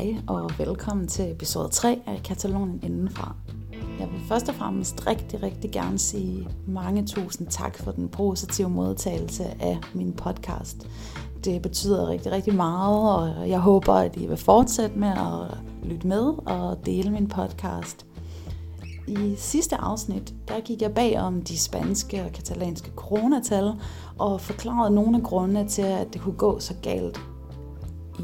Hej og velkommen til episode 3 af Katalonien Indenfra. Jeg vil først og fremmest rigtig, rigtig gerne sige mange tusind tak for den positive modtagelse af min podcast. Det betyder rigtig, rigtig meget, og jeg håber, at I vil fortsætte med at lytte med og dele min podcast. I sidste afsnit, der gik jeg bag om de spanske og katalanske coronatal og forklarede nogle af grundene til, at det kunne gå så galt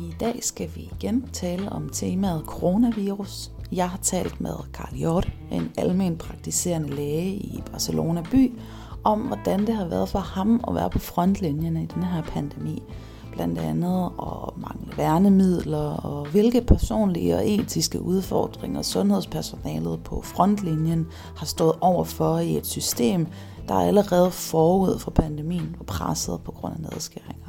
i dag skal vi igen tale om temaet coronavirus. Jeg har talt med Carl Hjort, en almen praktiserende læge i Barcelona by, om hvordan det har været for ham at være på frontlinjen i den her pandemi. Blandt andet og mangle værnemidler og hvilke personlige og etiske udfordringer sundhedspersonalet på frontlinjen har stået overfor i et system, der allerede forud for pandemien var presset på grund af nedskæringer.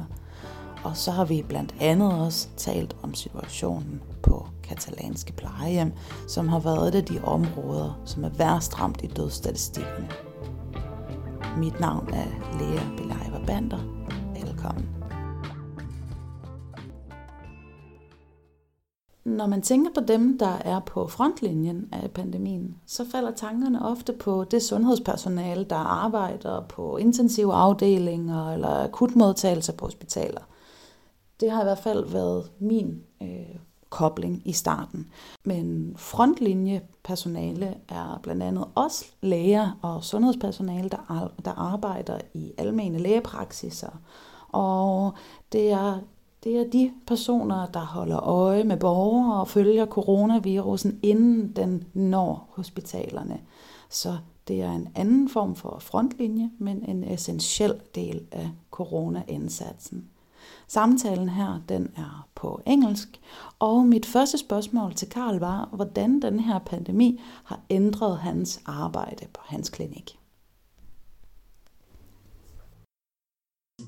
Og så har vi blandt andet også talt om situationen på katalanske plejehjem, som har været et af de områder, som er værst ramt i dødsstatistikkerne. Mit navn er Lea Belejva Bander. Velkommen. Når man tænker på dem, der er på frontlinjen af pandemien, så falder tankerne ofte på det sundhedspersonale, der arbejder på intensive afdelinger eller akutmodtagelser på hospitaler – det har i hvert fald været min øh, kobling i starten. Men frontlinjepersonale er blandt andet også læger og sundhedspersonale, der, der arbejder i almene lægepraksiser. Og det er, det er de personer, der holder øje med borgere og følger coronavirusen, inden den når hospitalerne. Så det er en anden form for frontlinje, men en essentiel del af coronaindsatsen. Samtalen her, den er på engelsk, og mit første spørgsmål til Karl var, hvordan den her pandemi har ændret hans arbejde på hans klinik.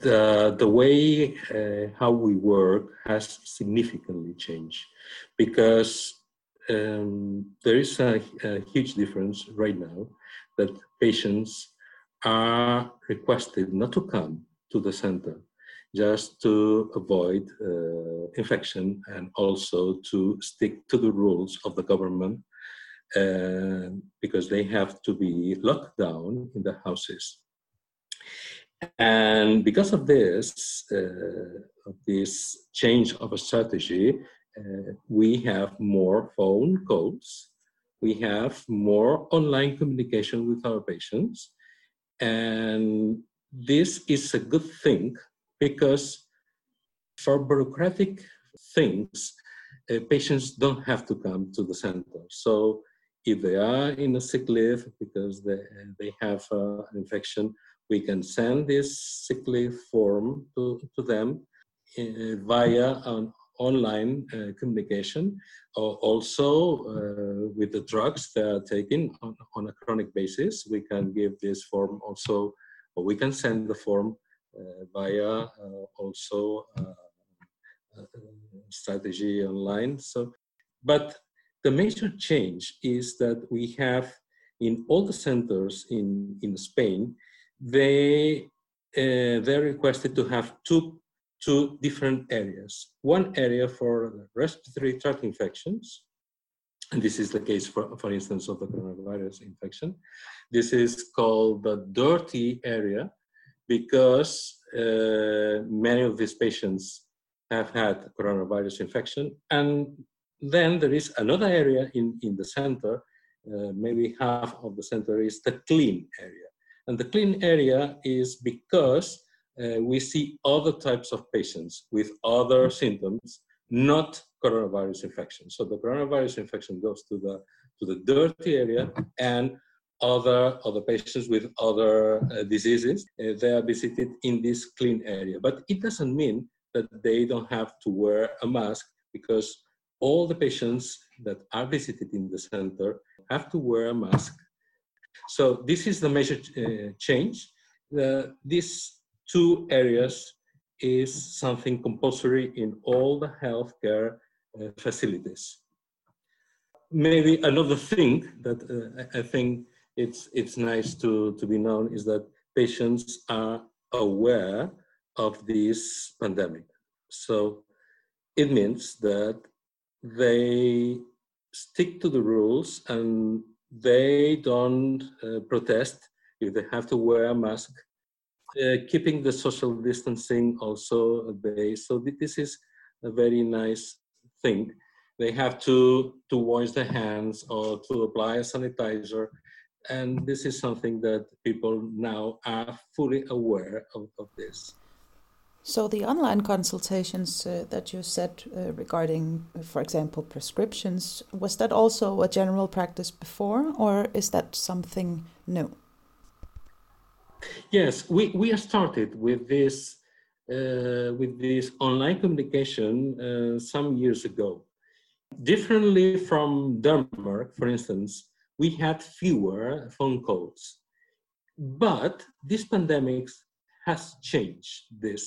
The, the way uh, how we work has significantly changed because um, there is a, a huge difference right now that patients are requested not to come to the center just to avoid uh, infection and also to stick to the rules of the government uh, because they have to be locked down in the houses. And because of this, uh, this change of a strategy, uh, we have more phone calls, we have more online communication with our patients, and this is a good thing because for bureaucratic things, uh, patients don't have to come to the center. So if they are in a sick leave because they, they have uh, an infection, we can send this sick leave form to, to them uh, via an online uh, communication, or also uh, with the drugs they are taking on, on a chronic basis. We can give this form also, or we can send the form via uh, also uh, strategy online. So, but the major change is that we have in all the centers in, in Spain, they, uh, they're requested to have two, two different areas. One area for respiratory tract infections, and this is the case, for, for instance, of the coronavirus infection. This is called the dirty area, because uh, many of these patients have had coronavirus infection. And then there is another area in, in the center, uh, maybe half of the center is the clean area. And the clean area is because uh, we see other types of patients with other symptoms, not coronavirus infection. So the coronavirus infection goes to the, to the dirty area and other other patients with other uh, diseases uh, they are visited in this clean area. But it doesn't mean that they don't have to wear a mask because all the patients that are visited in the center have to wear a mask. So this is the major uh, change. The, these two areas is something compulsory in all the healthcare uh, facilities. Maybe another thing that uh, I think it's it's nice to to be known is that patients are aware of this pandemic. So it means that they stick to the rules and they don't uh, protest if they have to wear a mask, uh, keeping the social distancing also at bay. So this is a very nice thing. They have to to wash their hands or to apply a sanitizer, and this is something that people now are fully aware of, of this. So the online consultations uh, that you said uh, regarding, for example, prescriptions, was that also a general practice before, or is that something new? Yes, we, we started with this uh, with this online communication uh, some years ago. Differently from Denmark, for instance, we had fewer phone calls, but this pandemic has changed this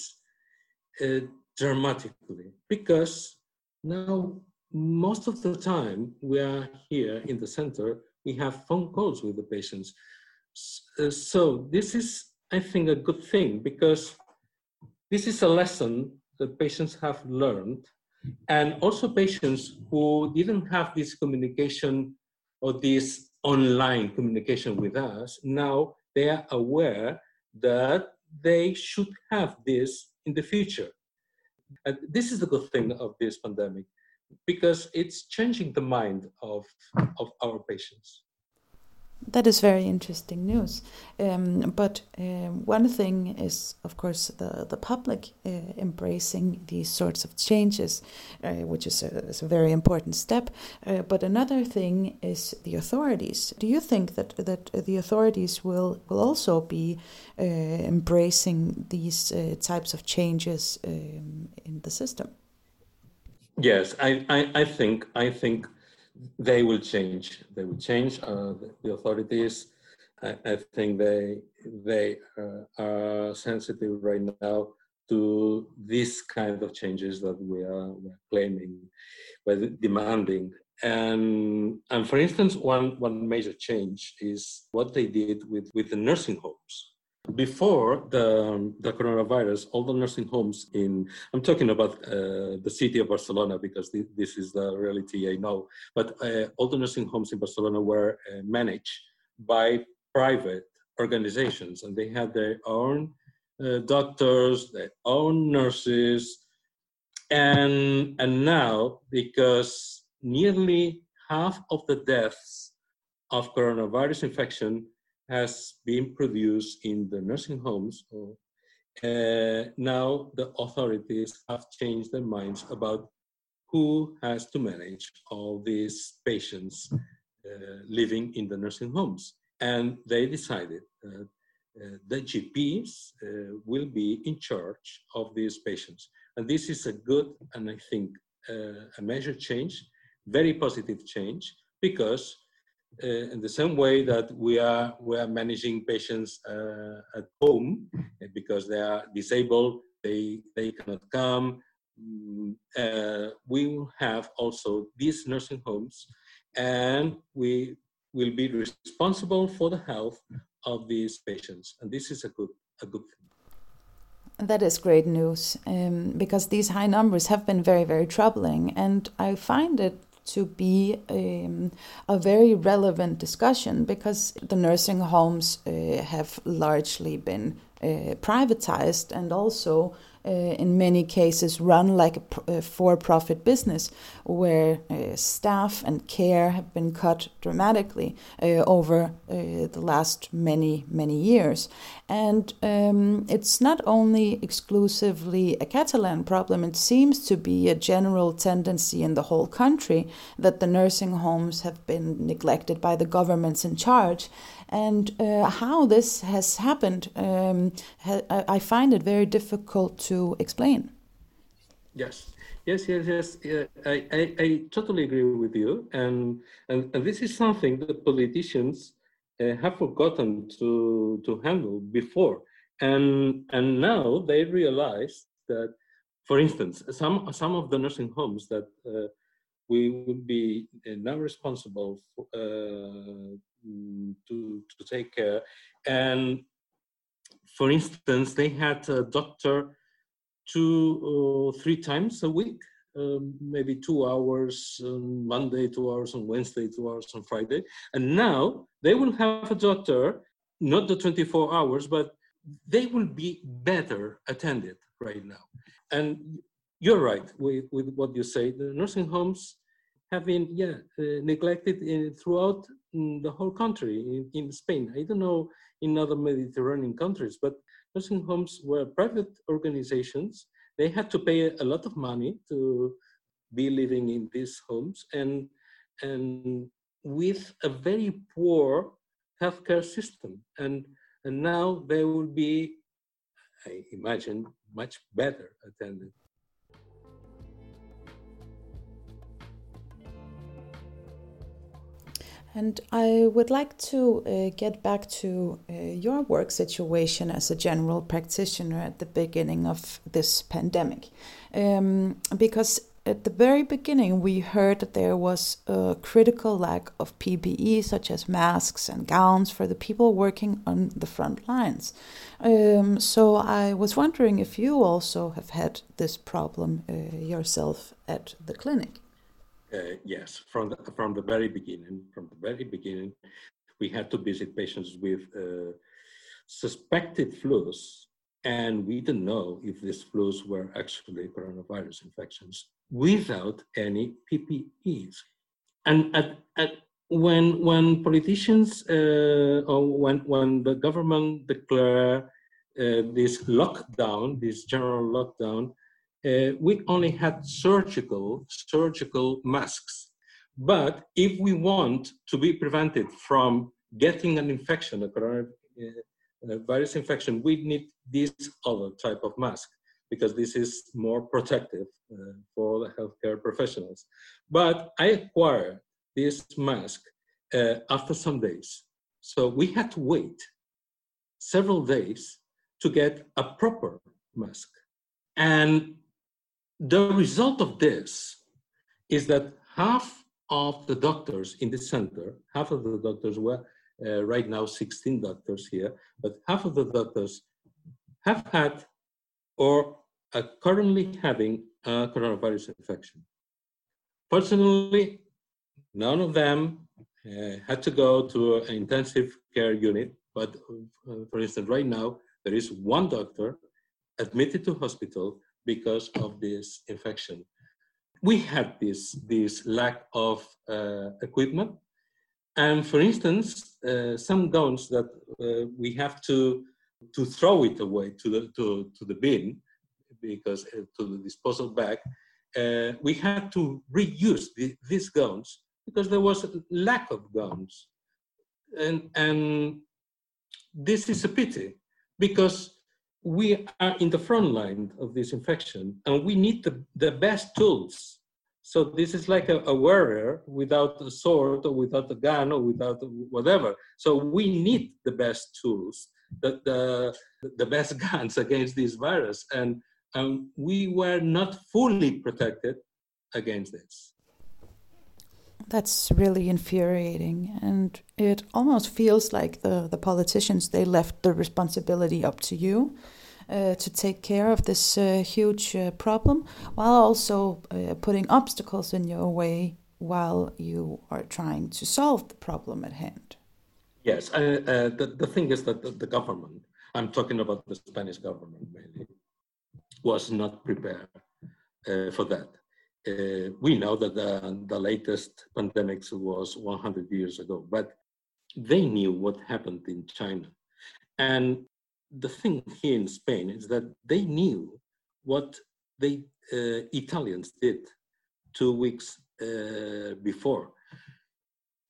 uh, dramatically because now most of the time we are here in the center we have phone calls with the patients. Uh, so this is i think a good thing because this is a lesson that patients have learned and also patients who didn't have this communication or this online communication with us now they are aware that they should have this in the future. And this is the good thing of this pandemic because it's changing the mind of, of our patients. That is very interesting news. Um, but um, one thing is, of course, the, the public uh, embracing these sorts of changes, uh, which is a, is a, very important step. Uh, but another thing is the authorities. Do you think that, that the authorities will, will also be uh, embracing these uh, types of changes um, in the system? Yes, I, I, I think I think they will change. They will change. Uh, the authorities, I, I, think they they uh, are sensitive right now to this kind of changes that we are, we are claiming, we're demanding. And and for instance, one one major change is what they did with with the nursing homes before the, the coronavirus, all the nursing homes in, I'm talking about uh, the city of Barcelona because th- this is the reality I know, but uh, all the nursing homes in Barcelona were uh, managed by private organizations and they had their own uh, doctors, their own nurses. And, and now, because nearly half of the deaths of coronavirus infection has been produced in the nursing homes. Uh, now the authorities have changed their minds about who has to manage all these patients uh, living in the nursing homes. And they decided that uh, the GPs uh, will be in charge of these patients. And this is a good and I think uh, a major change, very positive change, because uh, in the same way that we are we are managing patients uh, at home uh, because they are disabled, they they cannot come. Mm, uh, we will have also these nursing homes, and we will be responsible for the health of these patients, and this is a good a good thing. That is great news um, because these high numbers have been very, very troubling. And I find it to be um, a very relevant discussion because the nursing homes uh, have largely been uh, privatized and also in many cases run like a, for profit business where uh, staff and care have been cut dramatically uh, over uh, the last many, many years. And um, it's not only exclusively a Catalan problem, it seems to be a general tendency in the whole country that the nursing homes have been neglected by the governments in charge. And uh, how this has happened, um, ha- I find it very difficult to explain. Yes, yes, yes, yes. Yeah, I, I, I, totally agree with you. And, and, and this is something that politicians uh, have forgotten to, to handle before. And, and now they realize that, for instance, some, some of the nursing homes that uh, we would be uh, now responsible for, uh, to, to take care. And for instance, they had a doctor two or three times a week um, maybe two hours on Monday, two hours on Wednesday, two hours on Friday. And now they will have a doctor, not the 24 hours, but they will be better attended right now. And you're right with, with what you say. The nursing homes have been, yeah, uh, neglected in, throughout mm, the whole country in, in Spain. I don't know in other Mediterranean countries, but nursing homes were private organizations. They had to pay a lot of money to be living in these homes and and with a very poor healthcare system. And and now they will be i imagine much better attended And I would like to uh, get back to uh, your work situation as a general practitioner at the beginning of this pandemic. Um, because at the very beginning, we heard that there was a critical lack of PPE, such as masks and gowns, for the people working on the front lines. Um, so I was wondering if you also have had this problem uh, yourself at the clinic. Uh, yes, from the, from the very beginning, from the very beginning, we had to visit patients with uh, suspected flus, and we didn't know if these flus were actually coronavirus infections without any PPEs. And at, at when when politicians uh, or when when the government declare uh, this lockdown, this general lockdown, uh, we only had surgical surgical masks. But if we want to be prevented from getting an infection, a coronavirus uh, infection, we need this other type of mask because this is more protective uh, for the healthcare professionals. But I acquired this mask uh, after some days. So we had to wait several days to get a proper mask. And the result of this is that half of the doctors in the center, half of the doctors were uh, right now 16 doctors here, but half of the doctors have had or are currently having a coronavirus infection. Fortunately, none of them uh, had to go to an intensive care unit, but uh, for instance, right now, there is one doctor admitted to hospital because of this infection. We had this, this lack of uh, equipment. And for instance, uh, some gowns that uh, we have to, to throw it away to the, to, to the bin because uh, to the disposal bag, uh, we had to reuse the, these gowns because there was a lack of gowns. And, and this is a pity because we are in the front line of this infection and we need the, the best tools. So this is like a, a warrior without a sword or without a gun or without whatever. So we need the best tools, the, the, the best guns against this virus. And, and we were not fully protected against this. That's really infuriating. And it almost feels like the, the politicians, they left the responsibility up to you uh, to take care of this uh, huge uh, problem while also uh, putting obstacles in your way while you are trying to solve the problem at hand. Yes, uh, the, the thing is that the, the government, I'm talking about the Spanish government mainly, was not prepared for that uh, we know that the, the latest pandemics was 100 years ago, but they knew what happened in China. And the thing here in Spain is that they knew what the uh, Italians did two weeks uh, before.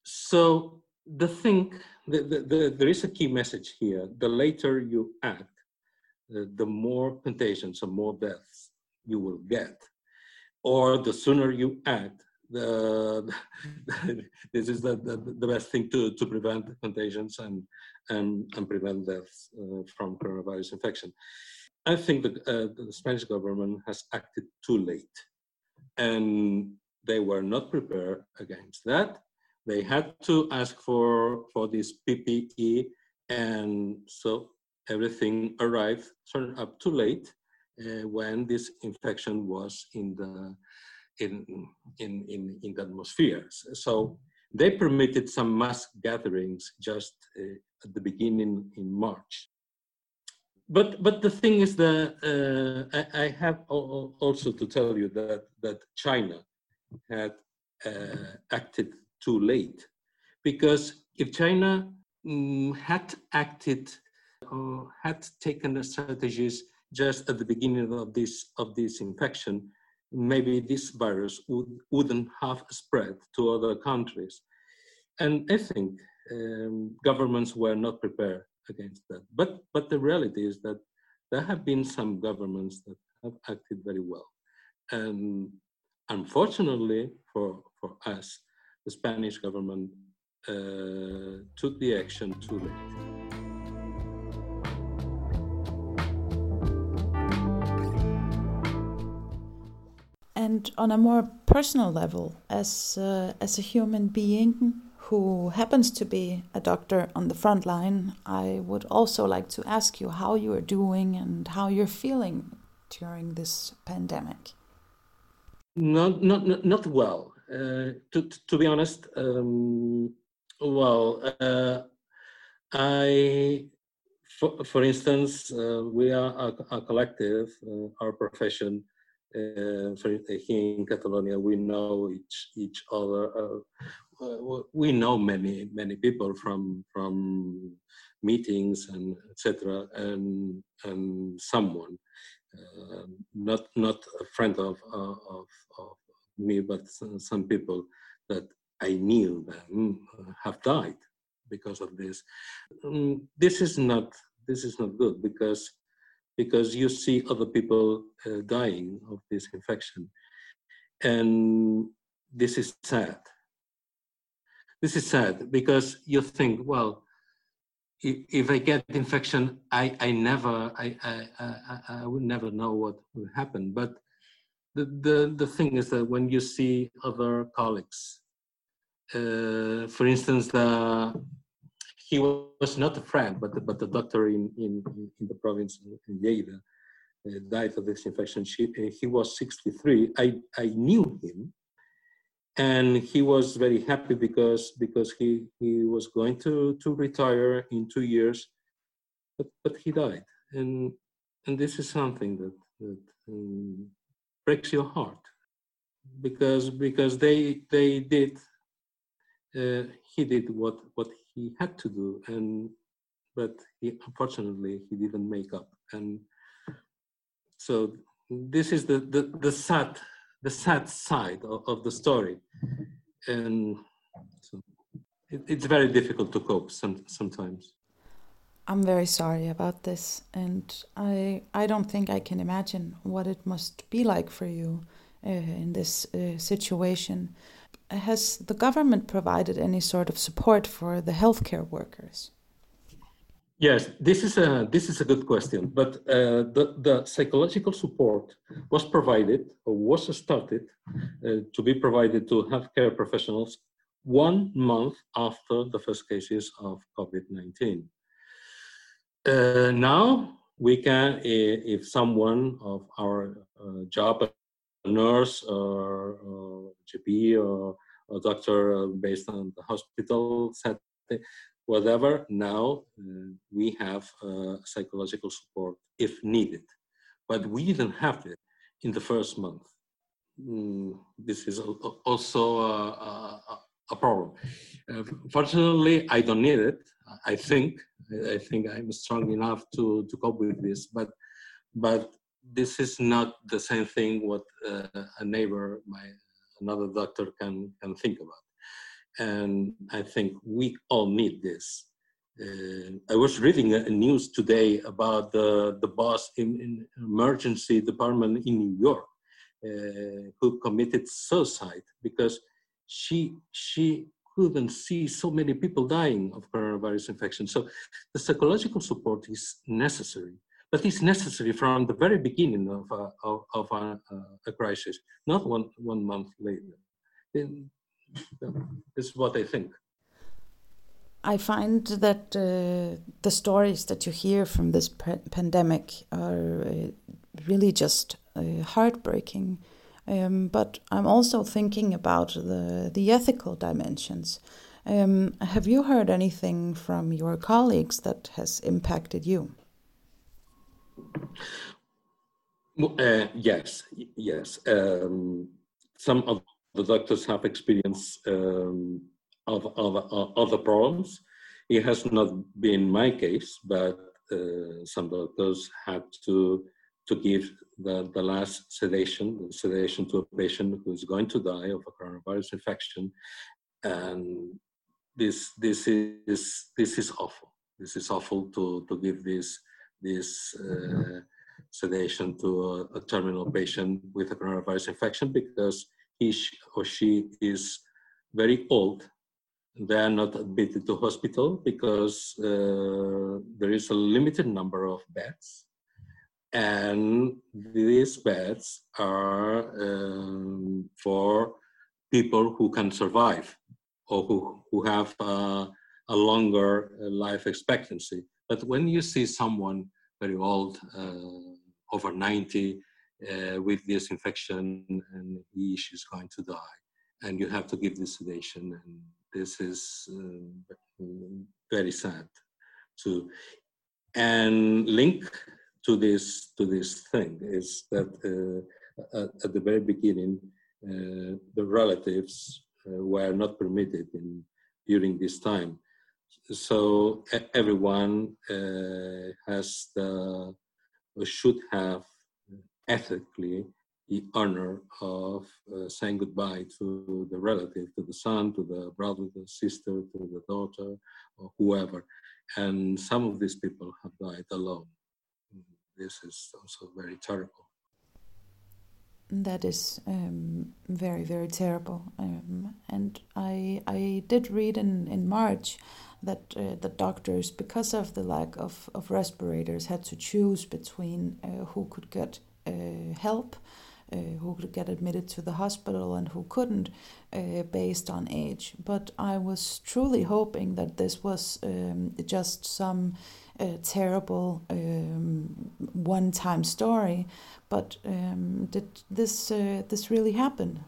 So the thing, the, the, the, there is a key message here. The later you act, the more contagions and more deaths you will get or the sooner you act, the, this is the, the, the, best thing to, to prevent contagions and, and, and prevent deaths uh, from coronavirus infection. I think that uh, the Spanish government has acted too late and they were not prepared against that. They had to ask for, for this PPE and so everything arrived, turned up too late uh, when this infection was in the in, in, in, in the atmosphere. So they permitted some mass gatherings just uh, at the beginning in March. But, but the thing is that uh, I, I, have also to tell you that, that China had uh, acted too late. Because if China um, had acted or had taken the strategies just at the beginning of this, of this infection, maybe this virus would, wouldn't have spread to other countries. And I think um, governments were not prepared against that. But, but the reality is that there have been some governments that have acted very well. And unfortunately for, for us, the Spanish government uh, took the action too late. And on a more personal level, as uh, as a human being who happens to be a doctor on the front line, I would also like to ask you how you are doing and how you're feeling during this pandemic. Not not not well. Uh, to to be honest, um, well, uh, I for, for instance, uh, we are a, a collective, uh, our profession uh, for here in Catalonia, we know each each other. Uh, we know many many people from from meetings and etc. And and someone, uh, not not a friend of, of, of me, but some, people that I knew them have died because of this. Um, this is not this is not good because because you see other people uh, dying of this infection. And this is sad. This is sad because you think, well, if, if I get infection, I, I never, I, I, I, I would never know what will happen. But the, the, the thing is that when you see other colleagues, uh, for instance, the he was not a friend, but but the doctor in, in, in the province in Lleida uh, died of this infection. She, uh, he was 63. I, I knew him, and he was very happy because because he, he was going to, to retire in two years, but, but he died. And, and this is something that, that um, breaks your heart because because they they did uh, he did what what he had to do and but he unfortunately he didn't make up. And so this is the the, the sad the sad side of, of the story. And so it, it's very difficult to cope some, sometimes. I'm very sorry about this and i i don't think i can imagine what it must be like for you uh, in this uh, situation has the government provided any sort of support for the healthcare workers? Yes, this is a this is a good question. But uh, the the psychological support was provided or was started uh, to be provided to healthcare professionals one month after the first cases of COVID nineteen. Uh, now we can, if someone of our uh, job a nurse or, or GP or, or doctor uh, based on the hospital setting, whatever. Now uh, we have uh, psychological support if needed, but we didn't have it in the first month. Mm, this is also a, a, a problem. Uh, fortunately, I don't need it. I think I think I'm strong enough to to cope with this, but but this is not the same thing what uh, a neighbor, my another doctor can can think about. And I think we all need this. Uh, I was reading a, news today about the the boss in, in emergency department in New York uh, who committed suicide because she she couldn't see so many people dying of coronavirus infection. So the psychological support is necessary but it's necessary from the very beginning of a, of, of a, a, crisis, not one, one month later. this is what I think. I find that uh, the stories that you hear from this pandemic are uh, really just uh, heartbreaking. Um, but I'm also thinking about the, the ethical dimensions. Um, have you heard anything from your colleagues that has impacted you? Uh, yes, yes. Um, some of the doctors have experienced um, other, other, other problems. It has not been my case, but uh, some doctors had to to give the, the last sedation, sedation to a patient who's going to die of a coronavirus infection, and this this is this is awful. This is awful to to give this this uh, sedation to a, a, terminal patient with a coronavirus infection because he or she is very old. They are not admitted to hospital because uh, there is a limited number of beds, and these beds are um, for people who can survive or who, who have uh, a longer life expectancy. But when you see someone very old, uh, over 90, uh, with this infection and he is going to die, and you have to give this sedation, and this is uh, very sad too. And link to this to this thing is that uh, at, at, the very beginning, uh, the relatives uh, were not permitted in, during this time. So everyone uh, has the, should have ethically the honor of uh, saying goodbye to the relative, to the son, to the brother, to the sister, to the daughter, or whoever. And some of these people have died alone. This is also very terrible that is um, very very terrible um, and I I did read in in March that uh, the doctors because of the lack of, of respirators had to choose between uh, who could get uh, help uh, who could get admitted to the hospital and who couldn't uh, based on age but I was truly hoping that this was um, just some a terrible um, one-time story, but um, did this uh, this really happen?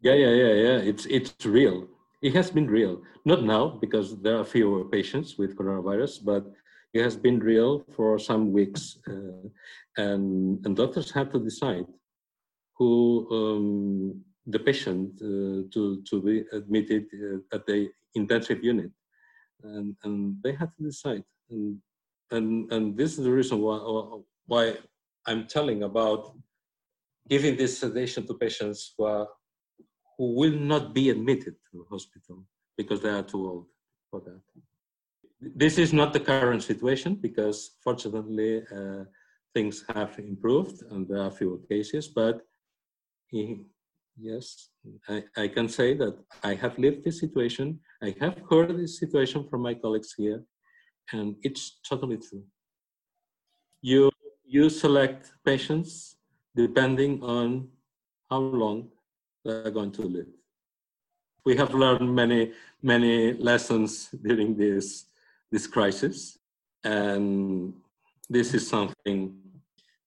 Yeah, yeah, yeah, yeah. It's it's real. It has been real. Not now because there are fewer patients with coronavirus, but it has been real for some weeks, uh, and and doctors have to decide who um, the patient uh, to to be admitted uh, at the intensive unit and and they had to decide and and and this is the reason why why i'm telling about giving this sedation to patients who are who will not be admitted to a hospital because they are too old for that this is not the current situation because fortunately uh, things have improved and there are fewer cases but Yes, I, I can say that I have lived this situation. I have heard this situation from my colleagues here, and it's totally true. You, you select patients depending on how long they're going to live. We have learned many, many lessons during this, this crisis, and this is something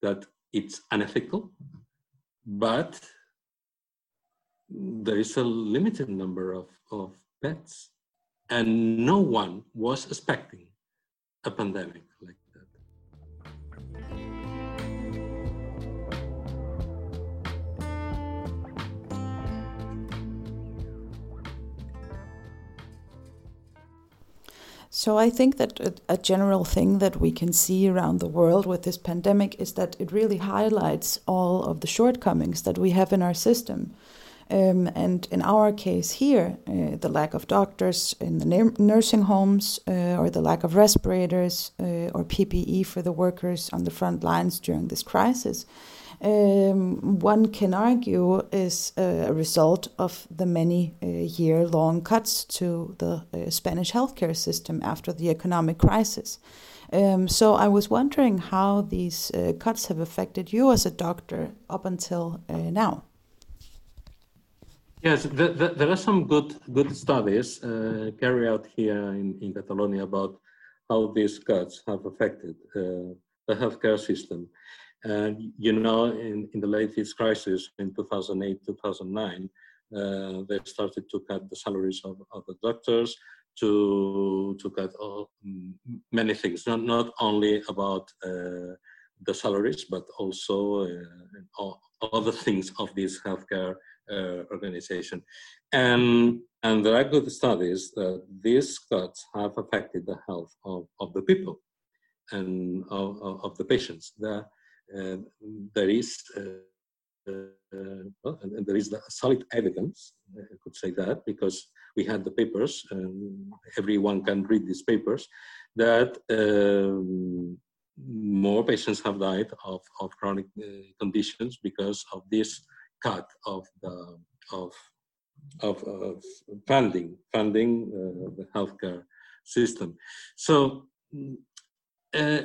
that it's unethical, but there is a limited number of, of beds, and no one was expecting a pandemic So I think that a, a, general thing that we can see around the world with this pandemic is that it really highlights all of the shortcomings that we have in our system. Um, and in our case here, uh, the lack of doctors in the nursing homes, uh, or the lack of respirators uh, or PPE for the workers on the front lines during this crisis, um, one can argue is a result of the many uh, year long cuts to the uh, Spanish healthcare system after the economic crisis. Um, so I was wondering how these uh, cuts have affected you as a doctor up until now. Yes, the, the, there are some good good studies uh, carried out here in, in Catalonia about how these cuts have affected uh, the healthcare system. And you know, in, in the latest crisis in 2008, 2009, uh, they started to cut the salaries of, of the doctors, to to cut all, many things, not not only about uh, the salaries, but also uh, all, other things of this healthcare uh, organization. And and there are good studies that these cuts have affected the health of, of the people and of, of the patients. There is uh, uh, well, there is solid evidence, I could say that, because we had the papers, and everyone can read these papers, that um, more patients have died of, of chronic uh, conditions because of this cut of the of of, of funding funding uh, the healthcare system. So uh,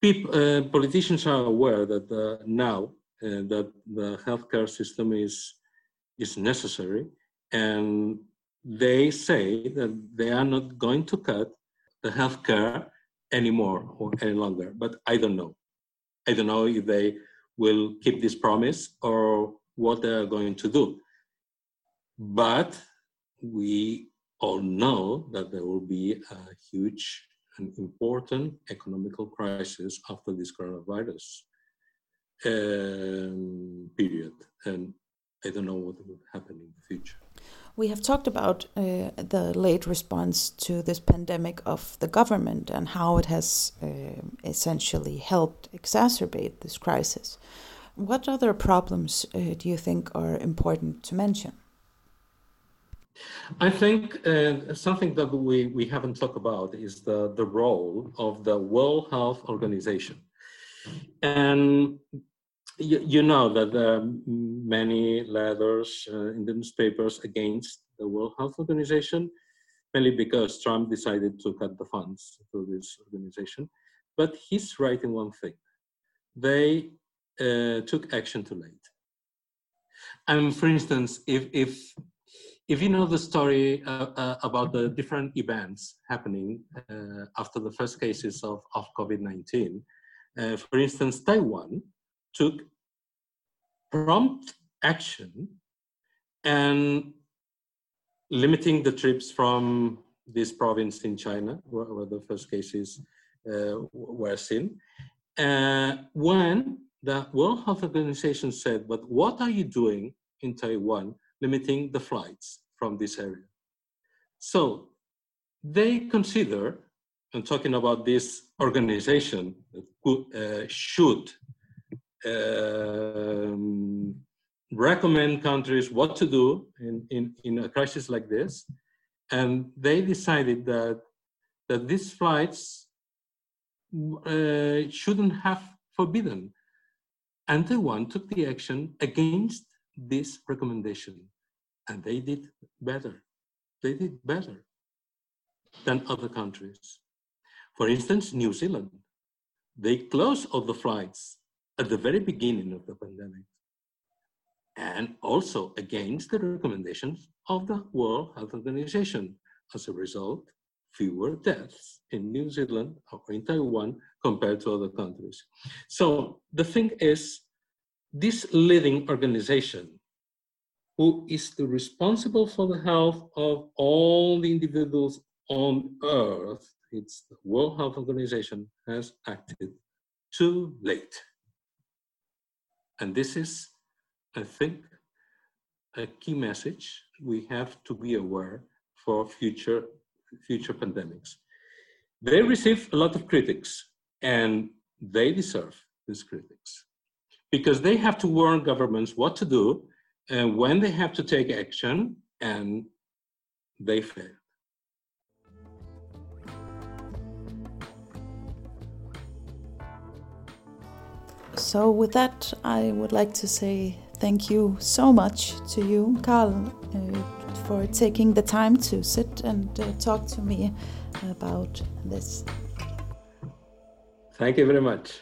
people, uh, politicians are aware that uh, now uh, that the healthcare system is is necessary, and they say that they are not going to cut the healthcare anymore or any longer. But I don't know. I don't know if they will keep this promise or what they are going to do. But we all know that there will be a huge and important economical crisis after this coronavirus um, period. And I don't know what will happen in the future. We have talked about uh, the late response to this pandemic of the government and how it has uh, essentially helped exacerbate this crisis. What other problems uh, do you think are important to mention? I think uh, something that we, we haven't talked about is the, the role of the World Health Organization. And you, you know that there are many letters uh, in the newspapers against the World Health Organization, mainly because Trump decided to cut the funds to this organization. But he's writing one thing. They uh, took action too late. And for instance, if, if, if you know the story uh, uh about the different events happening uh, after the first cases of, of COVID-19, uh, for instance, Taiwan took prompt action and limiting the trips from this province in China, where, where the first cases uh, were seen. Uh, when the World Health Organization said, but what are you doing in Taiwan limiting the flights from this area? So they consider, and talking about this organization that could, uh, should um, recommend countries what to do in, in, in a crisis like this. And they decided that, that these flights uh, shouldn't have forbidden. And Taiwan took the action against this recommendation. And they did better. They did better than other countries. For instance, New Zealand. They closed all the flights at the very beginning of the pandemic and also against the recommendations of the World Health Organization. As a result, fewer deaths in New Zealand or in Taiwan compared to other countries. So the thing is, this leading organization, who is the responsible for the health of all the individuals on Earth, it's the World Health Organization, has acted too late. And this is, I think, a key message we have to be aware for future, future pandemics. They receive a lot of critics and they deserve these critics because they have to warn governments what to do and when they have to take action and they fail. So, with that, I would like to say thank you so much to you, Carl, uh, for taking the time to sit and uh, talk to me about this. Thank you very much.